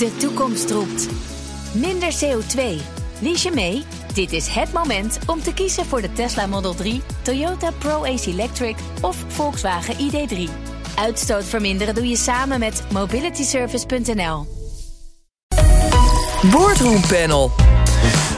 De toekomst roept. Minder CO2. Lies je mee? Dit is het moment om te kiezen voor de Tesla Model 3, Toyota Pro-Ace Electric of Volkswagen ID3. Uitstoot verminderen doe je samen met mobilityservice.nl. Boardroom Panel.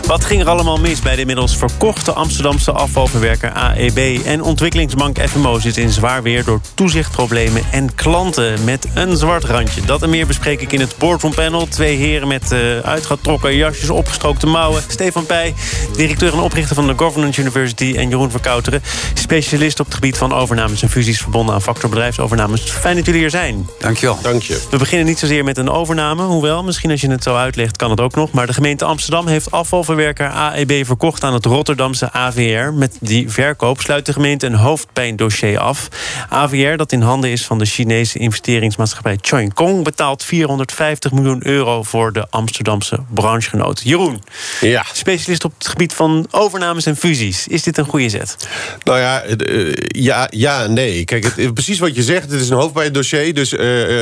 Wat ging er allemaal mis bij de inmiddels verkochte Amsterdamse afvalverwerker AEB? En ontwikkelingsbank FMO zit in zwaar weer door toezichtproblemen en klanten met een zwart randje. Dat en meer bespreek ik in het Boardroom Panel. Twee heren met uh, uitgetrokken jasjes, opgestrookte mouwen. Stefan Pij, directeur en oprichter van de Governance University. En Jeroen Verkouteren, specialist op het gebied van overnames en fusies verbonden aan factor bedrijfsovernames. Fijn dat jullie hier zijn. Dankjewel. Dank je. We beginnen niet zozeer met een overname, hoewel misschien als je het zo uitlegt kan het ook nog. Maar de gemeente Amsterdam heeft AEB verkocht aan het Rotterdamse AVR. Met die verkoop sluit de gemeente een hoofdpijndossier af. AVR, dat in handen is van de Chinese investeringsmaatschappij Kong, betaalt 450 miljoen euro voor de Amsterdamse branchegenoot. Jeroen, ja. specialist op het gebied van overnames en fusies. Is dit een goede zet? Nou ja, uh, ja, ja nee. Kijk, het, precies wat je zegt, het is een hoofdpijndossier. Dus uh,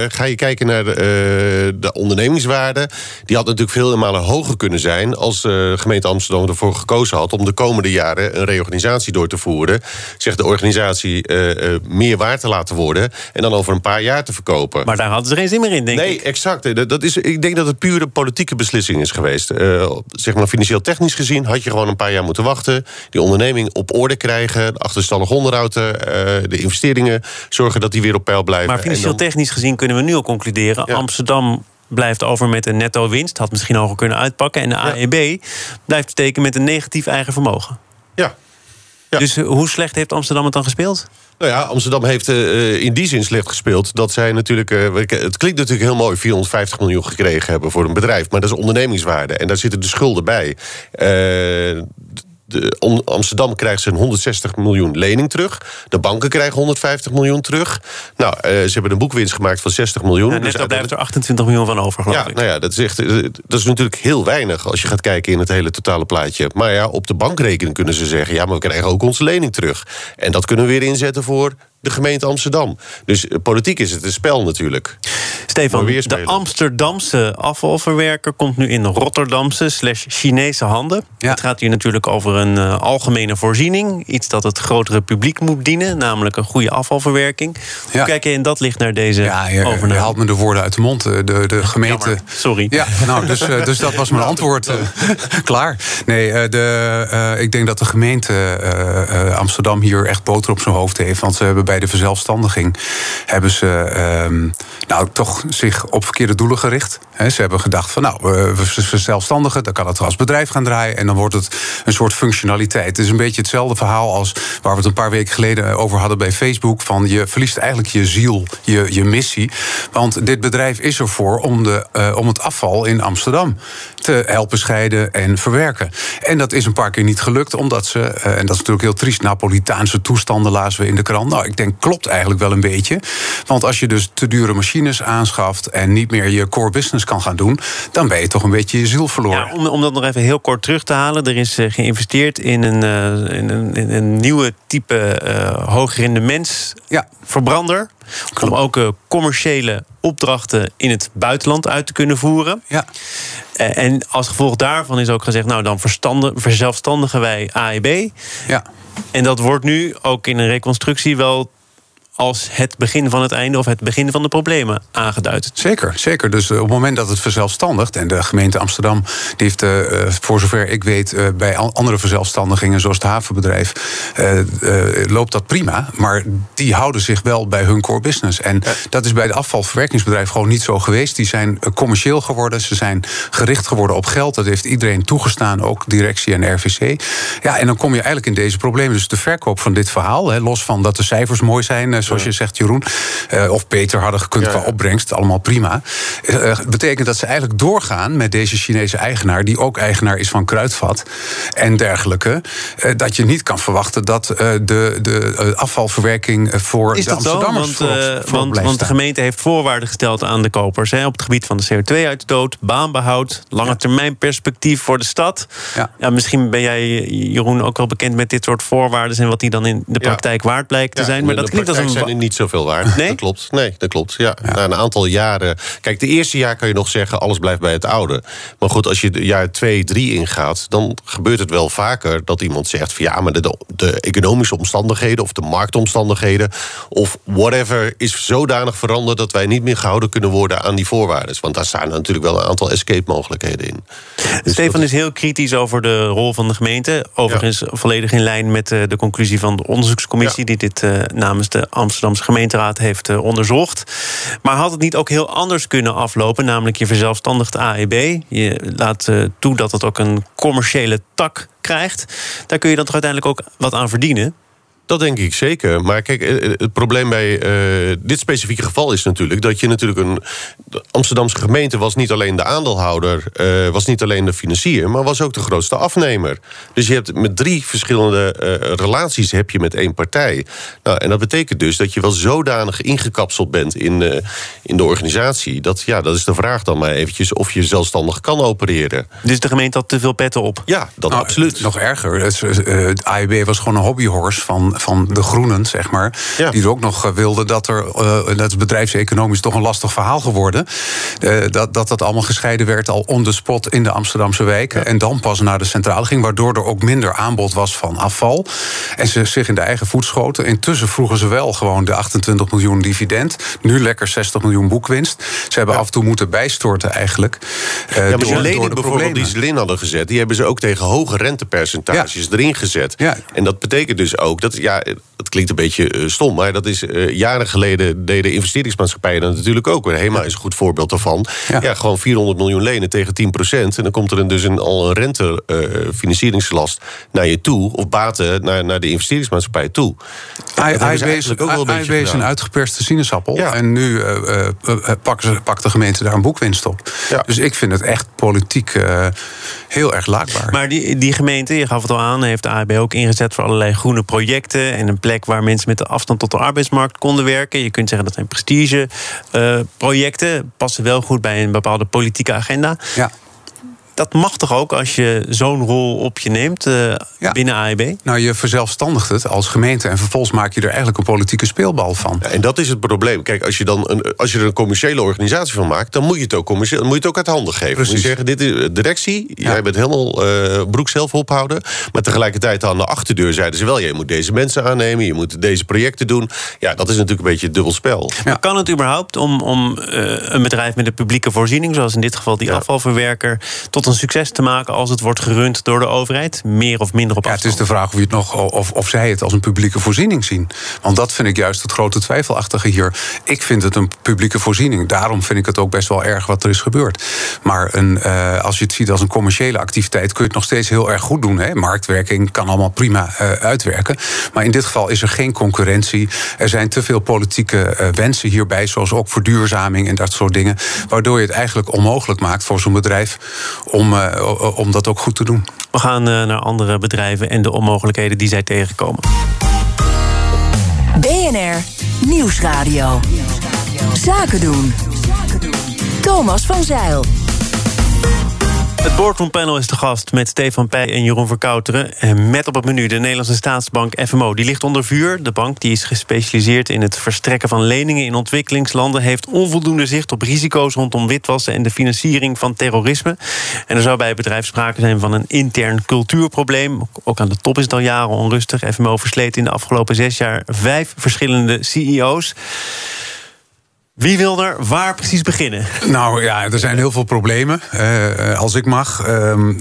ga je kijken naar de, de ondernemingswaarde. Die had natuurlijk veel malen hoger kunnen zijn als gemeente Amsterdam ervoor gekozen had om de komende jaren een reorganisatie door te voeren. Zegt de organisatie uh, uh, meer waard te laten worden en dan over een paar jaar te verkopen. Maar daar hadden ze geen zin meer in, denk nee, ik. Nee, exact. Dat is, ik denk dat het puur een politieke beslissing is geweest. Uh, zeg maar financieel technisch gezien had je gewoon een paar jaar moeten wachten. Die onderneming op orde krijgen, achterstallig onderhoud, de investeringen zorgen dat die weer op peil blijven. Maar financieel dan... technisch gezien kunnen we nu al concluderen: ja. Amsterdam blijft over met een netto winst. Had misschien hoger kunnen uitpakken. En de AEB ja. blijft steken met een negatief eigen vermogen. Ja. ja. Dus hoe slecht heeft Amsterdam het dan gespeeld? Nou ja, Amsterdam heeft uh, in die zin slecht gespeeld. Dat zij natuurlijk. Uh, het klinkt natuurlijk heel mooi, 450 miljoen gekregen hebben voor een bedrijf. Maar dat is ondernemingswaarde. En daar zitten de schulden bij. Uh, de, Amsterdam krijgt zijn 160 miljoen lening terug. De banken krijgen 150 miljoen terug. Nou, uh, ze hebben een boekwinst gemaakt van 60 miljoen. En net dus blijft er 28 miljoen van over, geloof ja, ik. Nou ja, dat is, echt, dat is natuurlijk heel weinig als je gaat kijken in het hele totale plaatje. Maar ja, op de bankrekening kunnen ze zeggen... ja, maar we krijgen ook onze lening terug. En dat kunnen we weer inzetten voor de gemeente Amsterdam. Dus politiek is het een spel natuurlijk. Stefan, de Amsterdamse afvalverwerker komt nu in Rotterdamse slash Chinese handen. Ja. Het gaat hier natuurlijk over een uh, algemene voorziening. Iets dat het grotere publiek moet dienen, namelijk een goede afvalverwerking. Ja. Hoe kijk je in dat licht naar deze ja, je, overname? Je haalt me de woorden uit de mond. De, de gemeente. Jammer. Sorry. Ja, nou, dus, uh, dus dat was mijn antwoord. Uh, klaar. Nee, uh, de, ik denk dat de gemeente Amsterdam hier echt boter op zijn hoofd heeft. Want ze hebben bij de verzelfstandiging hebben ze ehm, nou toch zich op verkeerde doelen gericht. Ze hebben gedacht van nou, we verzelfstandigen, dan kan het als bedrijf gaan draaien en dan wordt het een soort functionaliteit. Het is een beetje hetzelfde verhaal als waar we het een paar weken geleden over hadden bij Facebook. Van je verliest eigenlijk je ziel, je, je missie. Want dit bedrijf is ervoor om, de, uh, om het afval in Amsterdam te helpen scheiden en verwerken. En dat is een paar keer niet gelukt, omdat ze, uh, en dat is natuurlijk heel triest, Napolitaanse toestanden lazen we in de krant. Nou, ik denk klopt eigenlijk wel een beetje. Want als je dus te dure machines aanschaft en niet meer je core business kan gaan doen, dan ben je toch een beetje je ziel verloren. Ja, om, om dat nog even heel kort terug te halen. Er is uh, geïnvesteerd in een, uh, in een, in een nieuwe type uh, hoogrendementsverbrander. Ja. Verbrander, om ook commerciële opdrachten in het buitenland uit te kunnen voeren. Ja. en als gevolg daarvan is ook gezegd, nou dan verzelfstandigen wij AEB. Ja. En dat wordt nu ook in een reconstructie wel als het begin van het einde of het begin van de problemen aangeduid. Zeker, zeker. Dus op het moment dat het verzelfstandigt... en de gemeente Amsterdam die heeft, uh, voor zover ik weet... Uh, bij andere verzelfstandigingen, zoals het havenbedrijf... loopt dat prima, maar die houden zich wel bij hun core business. En ja. dat is bij de afvalverwerkingsbedrijf gewoon niet zo geweest. Die zijn commercieel geworden, ze zijn gericht geworden op geld. Dat heeft iedereen toegestaan, ook directie en RVC. Ja, en dan kom je eigenlijk in deze problemen. Dus de verkoop van dit verhaal, hè, los van dat de cijfers mooi zijn zoals je zegt, Jeroen. Uh, of beter hadden gekund qua opbrengst, allemaal prima. Uh, betekent dat ze eigenlijk doorgaan met deze Chinese eigenaar, die ook eigenaar is van Kruidvat en dergelijke. Uh, dat je niet kan verwachten dat de, de afvalverwerking voor is de dat Amsterdammers zo? Want, want, want de gemeente heeft voorwaarden gesteld aan de kopers hè, op het gebied van de CO2-uitstoot, baanbehoud, lange termijn perspectief voor de stad. Ja. Ja, misschien ben jij, Jeroen, ook wel bekend met dit soort voorwaarden en wat die dan in de praktijk waard blijkt te zijn. Maar dat klinkt als een zijn er niet zoveel waard. Nee? Dat klopt. Nee, dat klopt. Ja. Na een aantal jaren. Kijk, de eerste jaar kan je nog zeggen: alles blijft bij het oude. Maar goed, als je de jaar twee, drie ingaat, dan gebeurt het wel vaker dat iemand zegt: van ja, maar de, de economische omstandigheden of de marktomstandigheden of whatever is zodanig veranderd dat wij niet meer gehouden kunnen worden aan die voorwaarden. Want daar staan natuurlijk wel een aantal escape-mogelijkheden in. Dus Stefan is heel kritisch over de rol van de gemeente. Overigens volledig in lijn met eh, de conclusie van de onderzoekscommissie... die dit uh, namens de Amsterdamse gemeenteraad heeft uh, onderzocht. Maar had het niet ook heel anders kunnen aflopen? Namelijk je verzelfstandigt AEB. Je laat toe dat het ook een commerciële tak krijgt. Daar kun je dan toch uiteindelijk ook wat aan verdienen? Dat denk ik zeker. Maar kijk, het probleem bij uh, dit specifieke geval is natuurlijk dat je natuurlijk een. De Amsterdamse gemeente was niet alleen de aandeelhouder, uh, was niet alleen de financier, maar was ook de grootste afnemer. Dus je hebt met drie verschillende uh, relaties heb je met één partij. Nou, en dat betekent dus dat je wel zodanig ingekapseld bent in, in de organisatie. Dat, ja, dat is de vraag dan maar eventjes of je zelfstandig kan opereren. Dus de gemeente had te veel petten op? Ja, dat nou, absoluut. Nog erger. Het, het AIB was gewoon een hobbyhorse van van de groenen, zeg maar. Ja. Die er ook nog wilden dat er. Uh, dat is bedrijfseconomisch toch een lastig verhaal geworden. Uh, dat, dat dat allemaal gescheiden werd al on the spot in de Amsterdamse wijken. Ja. En dan pas naar de centrale ging, waardoor er ook minder aanbod was van afval. En ze zich in de eigen voet schoten. Intussen vroegen ze wel gewoon de 28 miljoen dividend. Nu lekker 60 miljoen boekwinst. Ze hebben ja. af en toe moeten bijstorten eigenlijk. Uh, ja, maar door, bijvoorbeeld die ze erin hadden gezet, die hebben ze ook tegen hoge rentepercentages erin gezet. En dat betekent dus ook dat ja, dat klinkt een beetje uh, stom, maar dat is uh, jaren geleden deden investeringsmaatschappijen dat natuurlijk ook. HEMA is een goed voorbeeld daarvan. Ja. ja, gewoon 400 miljoen lenen tegen 10 procent. En dan komt er een, dus een, al een rentefinancieringslast uh, naar je toe, of baten naar, naar de investeringsmaatschappij toe. AIB is, is een uitgeperste sinaasappel. Ja. En nu pakken ze, pakt de gemeente daar een boekwinst op. Ja. Dus ik vind het echt politiek heel erg laakbaar. Maar die, die gemeente, je gaf het al aan, heeft de AIB ook ingezet voor allerlei groene projecten en een plek waar mensen met de afstand tot de arbeidsmarkt konden werken. Je kunt zeggen dat zijn prestigeprojecten, uh, passen wel goed bij een bepaalde politieke agenda. Ja dat mag toch ook als je zo'n rol op je neemt uh, ja. binnen AEB? Nou, je verzelfstandigt het als gemeente en vervolgens maak je er eigenlijk een politieke speelbal van. Ja, en dat is het probleem. Kijk, als je, dan een, als je er een commerciële organisatie van maakt, dan moet je het ook commercieel, moet je het ook uit handen geven. Precies. Moet je zeggen, dit is directie, ja. jij bent helemaal uh, broek zelf ophouden. Maar tegelijkertijd aan de achterdeur zeiden ze wel, je moet deze mensen aannemen, je moet deze projecten doen. Ja, dat is natuurlijk een beetje het dubbel spel. Maar kan het überhaupt om, om uh, een bedrijf met een publieke voorziening, zoals in dit geval die afvalverwerker, tot een succes te maken als het wordt gerund door de overheid? Meer of minder op ja, Het is de vraag of, je het nog, of, of zij het als een publieke voorziening zien. Want dat vind ik juist het grote twijfelachtige hier. Ik vind het een publieke voorziening. Daarom vind ik het ook best wel erg wat er is gebeurd. Maar een, uh, als je het ziet als een commerciële activiteit... kun je het nog steeds heel erg goed doen. Hè? Marktwerking kan allemaal prima uh, uitwerken. Maar in dit geval is er geen concurrentie. Er zijn te veel politieke uh, wensen hierbij... zoals ook verduurzaming en dat soort dingen... waardoor je het eigenlijk onmogelijk maakt voor zo'n bedrijf... om uh, om dat ook goed te doen. We gaan uh, naar andere bedrijven en de onmogelijkheden die zij tegenkomen. BNR Nieuwsradio. Zaken doen. Thomas van Zeil. Het boardroompanel is te gast met Stefan Pij en Jeroen Verkouteren. En met op het menu de Nederlandse staatsbank FMO. Die ligt onder vuur. De bank die is gespecialiseerd in het verstrekken van leningen in ontwikkelingslanden... heeft onvoldoende zicht op risico's rondom witwassen... en de financiering van terrorisme. En er zou bij het bedrijf sprake zijn van een intern cultuurprobleem. Ook aan de top is het al jaren onrustig. FMO versleet in de afgelopen zes jaar vijf verschillende CEO's. Wie wil er waar precies beginnen? Nou ja, er zijn heel veel problemen. Uh, als ik mag. Uh,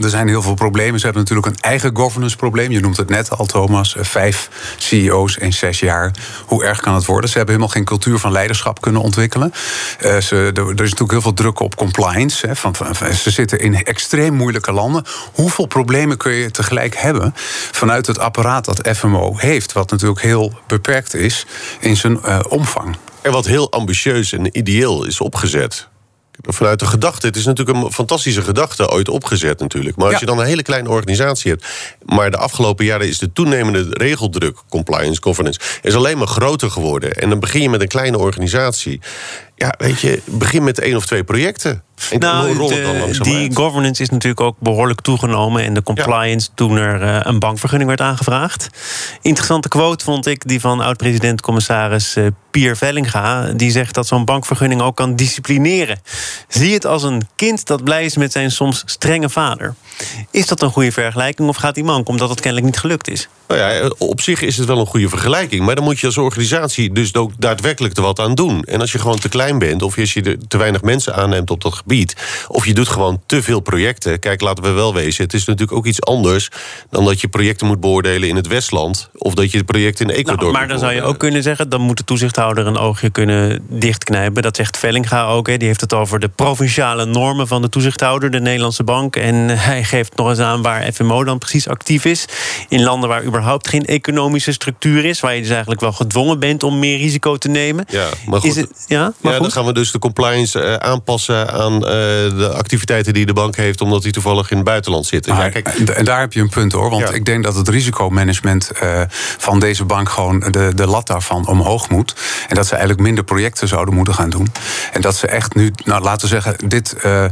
er zijn heel veel problemen. Ze hebben natuurlijk een eigen governance probleem. Je noemt het net al, Thomas. Vijf CEO's in zes jaar. Hoe erg kan het worden? Ze hebben helemaal geen cultuur van leiderschap kunnen ontwikkelen. Ze, er, is natuurlijk heel veel druk op compliance. Hè, van, ze zitten in extreem moeilijke landen. Hoeveel problemen kun je tegelijk hebben vanuit het apparaat dat FMO heeft? Wat natuurlijk heel beperkt is in zijn omvang. En wat heel ambitieus en ideeel is opgezet. Vanuit de gedachte, het is natuurlijk een fantastische gedachte ooit opgezet natuurlijk. Maar als ja. je dan een hele kleine organisatie hebt... maar de afgelopen jaren is de toenemende regeldruk... compliance, governance, is alleen maar groter geworden. En dan begin je met een kleine organisatie Ja, weet je, begin met één of twee projecten. En Nou, dan de- die uit. governance is natuurlijk ook behoorlijk toegenomen. En de compliance toen er eh, een bankvergunning werd aangevraagd. Interessante quote vond ik, die van oud-president-commissaris eh, Pier Vellinga. Die zegt dat zo'n bankvergunning ook kan disciplineren. Zie het als een kind dat blij is met zijn soms strenge vader. Is dat een goede vergelijking of gaat die mank omdat het kennelijk niet gelukt is? Nou ja, op zich is het wel een goede vergelijking. Maar dan moet je als organisatie dus ook daadwerkelijk er wat aan doen. En als je gewoon te klein bent, of als je er te weinig mensen aanneemt op dat gebied, of je doet gewoon te veel projecten. Kijk, laten we wel wezen, het is natuurlijk ook iets anders dan dat je projecten moet beoordelen in het Westland. Of dat je de projecten in Ecuador. Nou, maar dan zou je ook kunnen zeggen... dan moet de toezichthouder een oogje kunnen dichtknijpen. Dat zegt Vellinga ook. Hè. Die heeft het over de provinciale normen van de toezichthouder... de Nederlandse bank. En hij geeft nog eens aan waar FMO dan precies actief is. In landen waar überhaupt geen economische structuur is... waar je dus eigenlijk wel gedwongen bent om meer risico te nemen. Ja, maar goed. Is het, ja, maar ja, goed. dan gaan we dus de compliance eh, aanpassen aan eh, de activiteiten die de bank heeft, omdat die toevallig in het buitenland zitten. Maar, ja, kijk, en, en daar heb je een punt hoor. Want Ja. ik denk dat het risicomanagement eh, van deze bank gewoon de, de lat daarvan omhoog moet. En dat ze eigenlijk minder projecten zouden moeten gaan doen. En dat ze echt nu, nou laten we zeggen, dit, eh,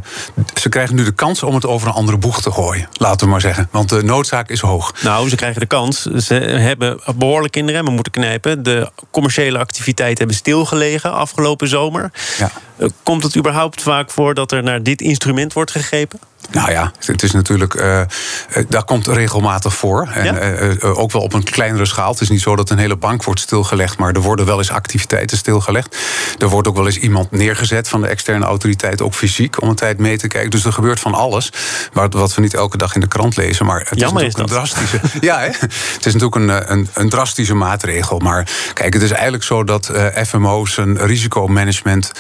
ze krijgen nu de kans om het over een andere boeg te gooien. Laten we maar zeggen. Want de noodzaak is hoog. Nou, ze krijgen de kans. Ze hebben behoorlijk in de remmen moeten knijpen. De commerciele activiteiten hebben stilgelegen afgelopen zomer. Ja. Eh, Komt het überhaupt vaak voor dat er naar dit instrument wordt gegrepen? Nou ja, het is natuurlijk. eh, dat komt regelmatig voor. En Ja? ook wel op een kleinere schaal. Het is niet zo dat een hele bank wordt stilgelegd, maar er worden wel eens activiteiten stilgelegd. Er wordt ook wel eens iemand neergezet van de externe autoriteit, ook fysiek, om een tijd mee te kijken. Dus er gebeurt van alles. Maar wat we niet elke dag in de krant lezen. Maar het Jammer is natuurlijk een drastische. ja, hè? het is natuurlijk een, een, een drastische maatregel. Maar kijk, het is eigenlijk zo dat eh, FMO zijn risicomanagement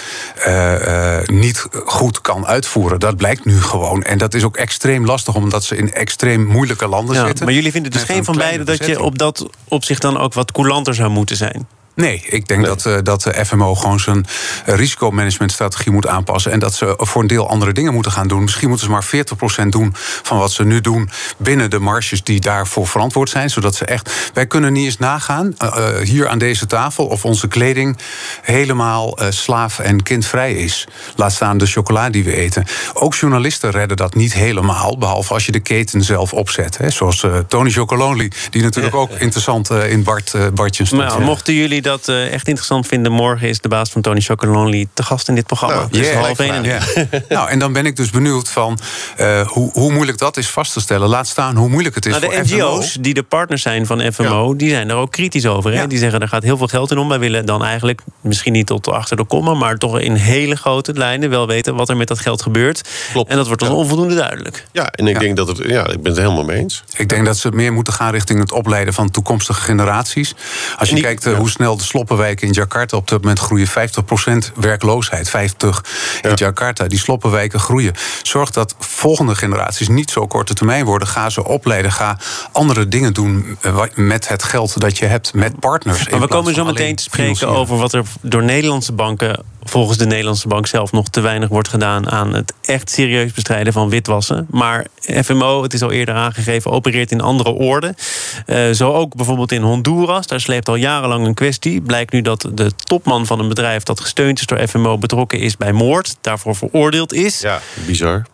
niet goed kan uitvoeren. Dat blijkt nu gewoon. En dat is ook extreem lastig, omdat ze in extreem moeilijke landen Ja, zitten. maar jullie vinden dus geen een van beiden dat je op dat opzicht dan ook wat coulanter zou moeten zijn? Nee, ik denk dat, eh, dat de FMO gewoon zijn risicomanagementstrategie moet aanpassen. En dat ze voor een deel andere dingen moeten gaan doen. Misschien moeten ze maar 40% doen van wat ze nu doen. binnen de marges die daarvoor verantwoord zijn. Zodat ze echt. Wij kunnen niet eens nagaan, eh, eh, hier aan deze tafel. of onze kleding helemaal slaaf- en kindvrij is. Laat staan de chocola die we eten. Ook journalisten redden dat niet helemaal. Behalve als je de keten zelf opzet. Hè, zoals Tony Chocolonely, die natuurlijk ook interessant in Bart, Bartje stond. Maar mochten jullie dat eh, echt interessant vinden... morgen is de baas van Tony Chocolonely te gast in dit programma. Nou, Dus Yeah. half één en Ja. nou, en dan ben ik dus benieuwd van eh, hoe, hoe moeilijk dat is vast te stellen. Laat staan hoe moeilijk het is Nou, voor de FMO. NGO's die de partners zijn van FMO, die zijn daar ook kritisch over. Hè? Ja. Die zeggen er gaat heel veel geld in om. Wij willen dan eigenlijk, misschien niet tot achter de komma, maar toch in hele grote lijnen wel weten wat er met dat geld gebeurt. Klopt. En dat wordt dan Ja. onvoldoende duidelijk. ja, en ik Ja. denk dat het. Ja, ik ben het helemaal mee eens. Ik denk dat ze meer moeten gaan richting het opleiden van toekomstige generaties. Als je Die- kijkt eh, ja. hoe snel de sloppenwijken in Jakarta op dit moment groeien. 50% werkloosheid, 50 in Ja. Jakarta. Die sloppenwijken groeien. Zorg dat volgende generaties niet zo korte termijn worden. Ga ze opleiden. Ga andere dingen doen eh, met het geld dat je hebt. Met partners. Maar we komen zo meteen te spreken financieren. over wat er door Nederlandse banken, volgens de Nederlandse bank zelf, nog te weinig wordt gedaan aan het echt serieus bestrijden van witwassen. Maar FMO, het is al eerder aangegeven, opereert in andere orde. Eh, zo ook bijvoorbeeld in Honduras. Daar sleept al jarenlang een kwestie. Blijkt nu dat de topman van een bedrijf dat gesteund is door FMO betrokken is bij moord. Daarvoor veroordeeld is. Ja, bizar.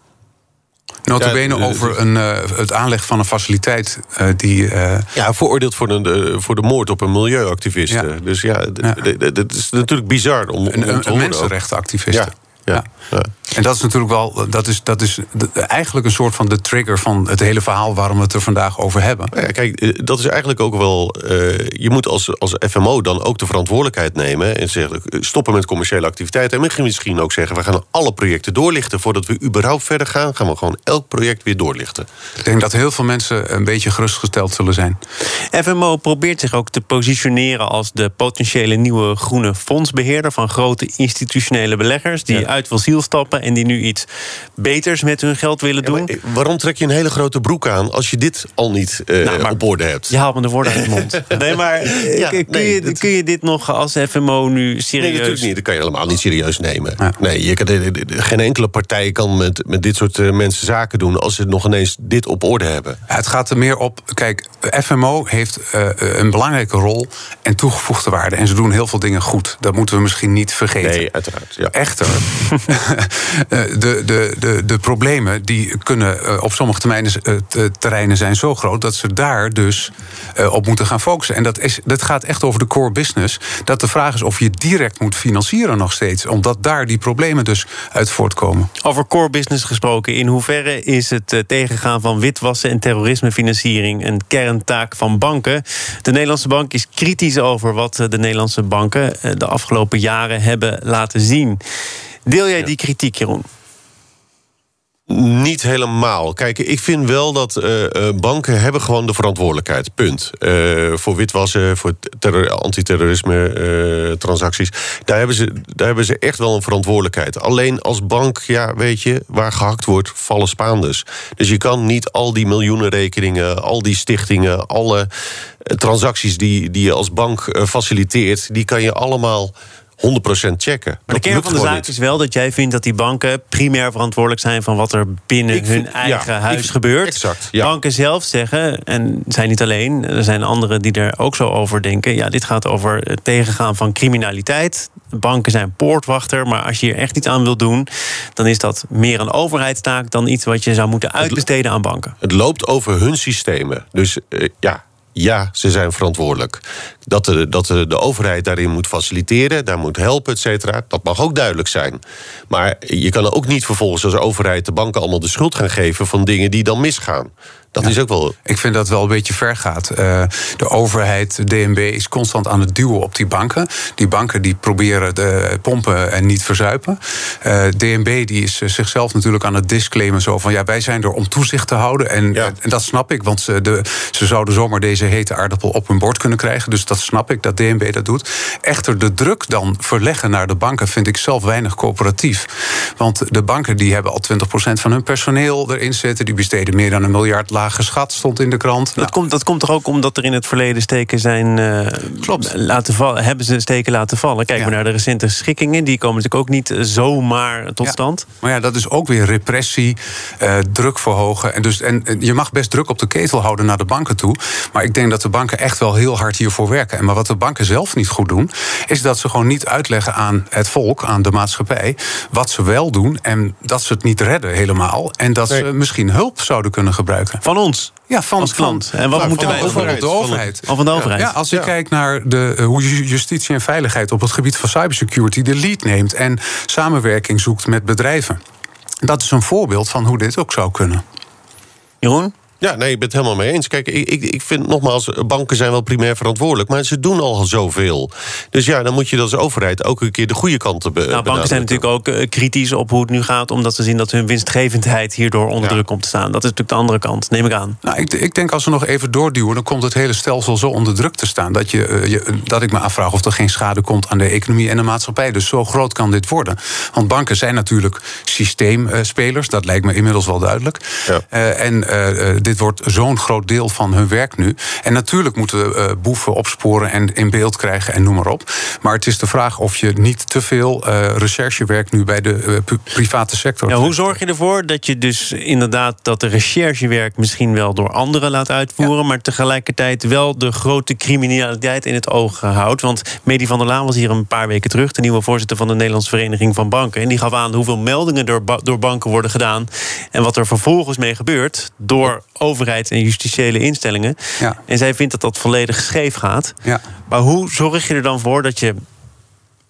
Notabene Ja, over een, eh, het aanleg van een faciliteit eh, die. eh, Ja, veroordeeld voor de, voor de moord op een milieuactiviste. Ja. Dus ja, dat is natuurlijk bizar om, om een, een, ja, ja. En dat is natuurlijk wel, dat is, dat is eigenlijk een soort van de trigger van het hele verhaal waarom we het er vandaag over hebben. Ja, kijk, eh, dat is eigenlijk ook wel. eh, je moet als, als FMO dan ook de verantwoordelijkheid nemen. En zeggen: eh, stoppen met commerciële activiteiten. En misschien- misschien ook zeggen: we gaan alle projecten doorlichten. Voordat we überhaupt verder gaan, gaan we gewoon elk project weer doorlichten. Ik denk dat heel veel mensen een beetje gerustgesteld zullen zijn. FMO probeert zich ook te positioneren als de potentiële nieuwe groene fondsbeheerder van grote institutionele beleggers die Ja. uit fossiel stappen en die nu iets beters met hun geld willen doen. waarom trek je een hele grote broek aan als je dit al niet uh, op orde hebt? Je haalt me de woorden uit de mond. nee, maar kun, je, kun je dit nog als FMO nu serieus... Nee, natuurlijk niet. Dat kan je helemaal niet serieus nemen. Nee, je kan, geen enkele partij kan met, met dit soort mensen zaken doen... als ze nog ineens dit op orde hebben. het gaat er meer op... Kijk, FMO heeft een belangrijke rol en toegevoegde waarde. En ze doen heel veel dingen goed. Dat moeten we misschien niet vergeten. Nee, uiteraard. Ja. Echter, de, de, de, de problemen die kunnen op sommige termijnen, terreinen zijn zo groot... dat ze daar dus op moeten gaan focussen. En dat, is, dat gaat echt over de core business. Dat de vraag is of je direct moet financieren nog steeds. Omdat daar die problemen dus uit voortkomen. Over core business gesproken. In hoeverre is het tegengaan van witwassen en terrorismefinanciering... een kerntaak van banken? De Nederlandse bank is kritisch over wat de Nederlandse banken de afgelopen jaren hebben laten zien. Deel jij die kritiek, Jeroen? Niet helemaal. Kijk, ik vind wel dat uh, banken hebben gewoon de verantwoordelijkheid. Punt. Uh, voor witwassen, voor antiterrorisme uh, transacties. Daar hebben, ze, daar hebben ze echt wel een verantwoordelijkheid. Alleen als bank, ja, weet je, waar gehakt wordt, vallen Spaanders. Dus je kan niet al die miljoenen rekeningen, al die stichtingen, alle transacties die, die je als bank faciliteert, die kan je allemaal 100% checken. Maar de kern van de zaak is wel dat jij vindt dat die banken primair verantwoordelijk zijn van wat er binnen hun eigen huis gebeurt. Exact. Banken zelf zeggen, en zijn niet alleen, er zijn anderen die er ook zo over denken. Ja, dit gaat over het tegengaan van criminaliteit. Banken zijn poortwachter, maar als je hier echt iets aan wil doen, dan is dat meer een overheidstaak dan iets wat je zou moeten uitbesteden aan banken. Het loopt over hun systemen. Dus uh, ja, ja, ze zijn verantwoordelijk. Dat de, dat de, overheid daarin moet faciliteren, daar moet helpen, et cetera. Dat mag ook duidelijk zijn. Maar je kan ook niet vervolgens als overheid de banken allemaal de schuld gaan geven van dingen die dan misgaan. Dat is ook wel. Ik vind dat wel een beetje ver gaat. Uh, de overheid, DNB, is constant aan het duwen op die banken. Die banken die proberen pompen en niet verzuipen. Uh, eh, DNB die is zichzelf natuurlijk aan het disclaimen. Zo van ja, wij zijn er om toezicht te houden. En, en dat snap ik, want ze, de, ze zouden zomaar deze hete aardappel op hun bord kunnen krijgen. Dus dat snap ik dat DNB dat doet. Echter, de druk dan verleggen naar de banken vind ik zelf weinig coöperatief. Want de banken die hebben al 20% van hun personeel erin zitten. Die besteden meer dan een miljard geschat, stond in de krant. Dat, nou. komt, dat komt toch ook omdat er in het verleden steken zijn uh, Klopt. Laten vallen, hebben ze steken laten vallen. Kijk maar naar de recente schikkingen. Die komen natuurlijk ook niet zomaar tot stand. Maar ja, dat is ook weer repressie, uh, druk verhogen. En, dus, en je mag best druk op de ketel houden naar de banken toe. Maar ik denk dat de banken echt wel heel hard hiervoor werken. En maar wat de banken zelf niet goed doen, is dat ze gewoon niet uitleggen aan het volk, aan de maatschappij, wat ze wel doen. En dat ze het niet redden helemaal. En dat ze misschien hulp zouden kunnen gebruiken. Van ons? Ja, van als klant. En wat moeten wij over de overheid? Of van de overheid? Ja, als je kijkt naar de, eh, hoe justitie en veiligheid op het gebied van cybersecurity de lead neemt en samenwerking zoekt met bedrijven. Dat is een voorbeeld van hoe dit ook zou kunnen. Jeroen? Ja, nee, ik ben het helemaal mee eens. Kijk, ik, ik, ik vind nogmaals, banken zijn wel primair verantwoordelijk, maar ze doen al zoveel. Dus ja, dan moet je als overheid ook een keer de goede kanten be nou, Banken zijn natuurlijk ook eh, kritisch op hoe het nu gaat, omdat ze zien dat hun winstgevendheid hierdoor onder druk komt te staan. Dat is natuurlijk de andere kant, neem ik aan. Nou, ik, ik denk als we nog even doorduwen, dan komt het hele stelsel zo onder druk te staan dat, je, eh, je, dat ik me afvraag of er geen schade komt aan de economie en de maatschappij. Dus zo groot kan dit worden. Want banken zijn natuurlijk systeemspelers, dat lijkt me inmiddels wel duidelijk. Ja. Uh, en uh, dit dit wordt zo'n groot deel van hun werk nu. En natuurlijk moeten we uh, boeven opsporen en in beeld krijgen en noem maar op. Maar het is de vraag of je niet te veel uh, recherchewerk nu bij de uh, private sector. Ja, hoe zorg je ervoor dat je dus inderdaad dat de recherchewerk misschien wel door anderen laat uitvoeren, maar tegelijkertijd wel de grote criminaliteit in het oog houdt? Want Medi van der Laan was hier een paar weken terug, de nieuwe voorzitter van de Nederlandse Vereniging van Banken. En die gaf aan hoeveel meldingen door, door banken worden gedaan en wat er vervolgens mee gebeurt door overheid en justitiële instellingen. Ja. En zij vindt dat dat volledig scheef gaat. Ja. Maar hoe zorg je er dan voor dat je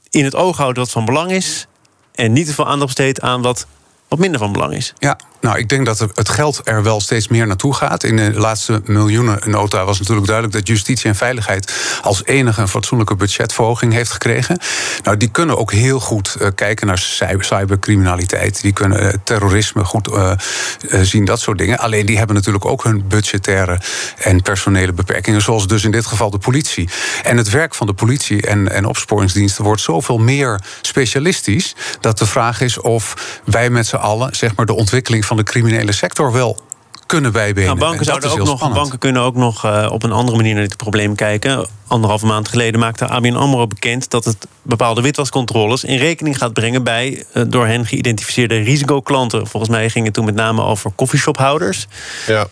in het oog houdt wat van belang is... en niet te veel aandacht besteedt aan wat wat minder van belang is. Ja, nou, ik denk dat het geld er wel steeds meer naartoe gaat. In de laatste miljoenennota was natuurlijk duidelijk dat justitie en veiligheid als enige een fatsoenlijke budgetverhoging heeft gekregen. Nou, die kunnen ook heel goed uh, kijken naar cybercriminaliteit. Die kunnen uh, terrorisme goed uh, zien, dat soort dingen. Alleen die hebben natuurlijk ook hun budgettaire en personele beperkingen, zoals dus in dit geval de politie. En het werk van de politie en, en opsporingsdiensten wordt zoveel meer specialistisch dat de vraag is of wij met z'n allen zeg maar, de ontwikkeling van de criminele sector wel kunnen bijbenen. Nou, banken, zouden ook nog, banken kunnen ook nog uh, op een andere manier naar dit probleem kijken. Anderhalve maand geleden maakte ABN AMRO bekend... dat het bepaalde witwascontroles in rekening gaat brengen... bij uh, door hen geïdentificeerde risicoklanten. Volgens mij ging het toen met name over coffeeshophouders. Ja.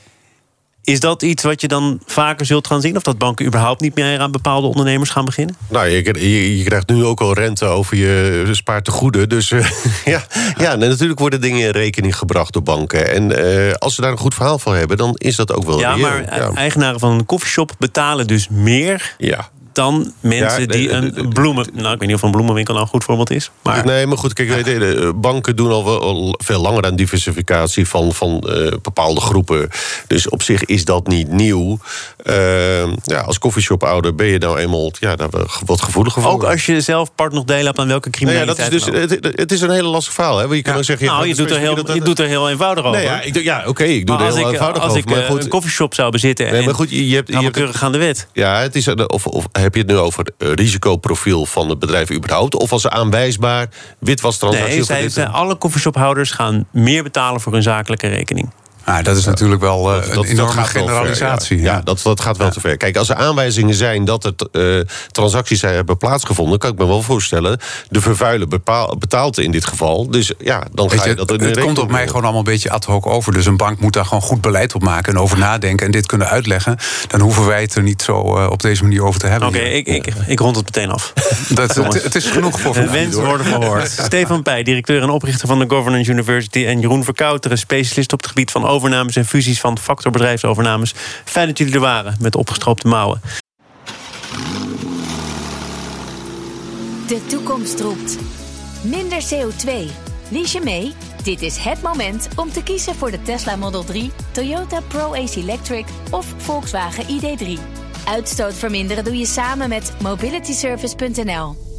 Is dat iets wat je dan vaker zult gaan zien? Of dat banken überhaupt niet meer aan bepaalde ondernemers gaan beginnen? Nou, je, je, je krijgt nu ook al rente over je spaartegoeden. Dus uh, ja, ja natuurlijk worden dingen in rekening gebracht door banken. En uh, als ze daar een goed verhaal van hebben, dan is dat ook wel Ja, reëel. maar ja. eigenaren van een koffieshop betalen dus meer... Ja. Dan mensen Ja, die een bloemen... Nou, ik weet niet of een bloemenwinkel nou een goed voorbeeld is. Maar Nee, maar goed, kijk, weet je, de banken doen al, wel, veel langer aan diversificatie van, van eh, bepaalde groepen. Dus op zich is dat niet nieuw. Eh, ja, als coffeeshop-ouder ben je nou eenmaal ja, daar wat gevoeliger voor. ook als je zelf part nog deel hebt aan welke Nou ja, dat criminaliteit is dus, het, het is een hele lastig verhaal. Hè? Want je kan ook zeggen, Nou, je doet, er heel, dat- je doet er heel eenvoudig over. Nee, ja, ik ja oké, ik doe maar er als heel ik, eenvoudig als over. ik maar eh, goed, een koffieshop zou bezitten... Nee, maar goed, je, je hebt, je hebt aan de wet. Ja, het is, of, of heb je het nu over het risicoprofiel van het bedrijf überhaupt? Of als ze aanwijsbaar witwastransactie Nee, zij, dit- zij- alle koffieshophouders gaan meer betalen voor hun zakelijke rekening. Nou, dat is natuurlijk wel eh, Dat- dat- een enorme ver, generalisatie. ja. Ja, dat, dat gaat wel te ver. Kijk, als er aanwijzingen zijn dat er eh, transacties zijn- hebben plaatsgevonden, kan ik me wel voorstellen. De vervuiler bepaal- betaalt in dit geval. Dus ja, dan ga Weet je, je, dat in het komt op mij gewoon allemaal een beetje ad hoc over. Dus een bank moet daar gewoon goed beleid op maken en over nadenken en dit kunnen uitleggen. Dan hoeven wij het er niet zo eh, op deze manier over te hebben. Oké, ik, ik, ik rond het meteen af. Dat, het, het is genoeg voor De vandaag. wensen worden verhoord. Stefan Pij, directeur en oprichter van de Governance University... en Jeroen Verkouteren, specialist op het gebied van overnames... en fusies van factorbedrijfsovernames. Fijn dat jullie er waren, met opgestroopte mouwen. De toekomst roept. Minder CO2. Lies je mee? Dit is het moment om te kiezen voor de Tesla Model 3, Toyota Pro-Ace Electric of Volkswagen ID3. Uitstoot verminderen doe je samen met mobilityservice.nl.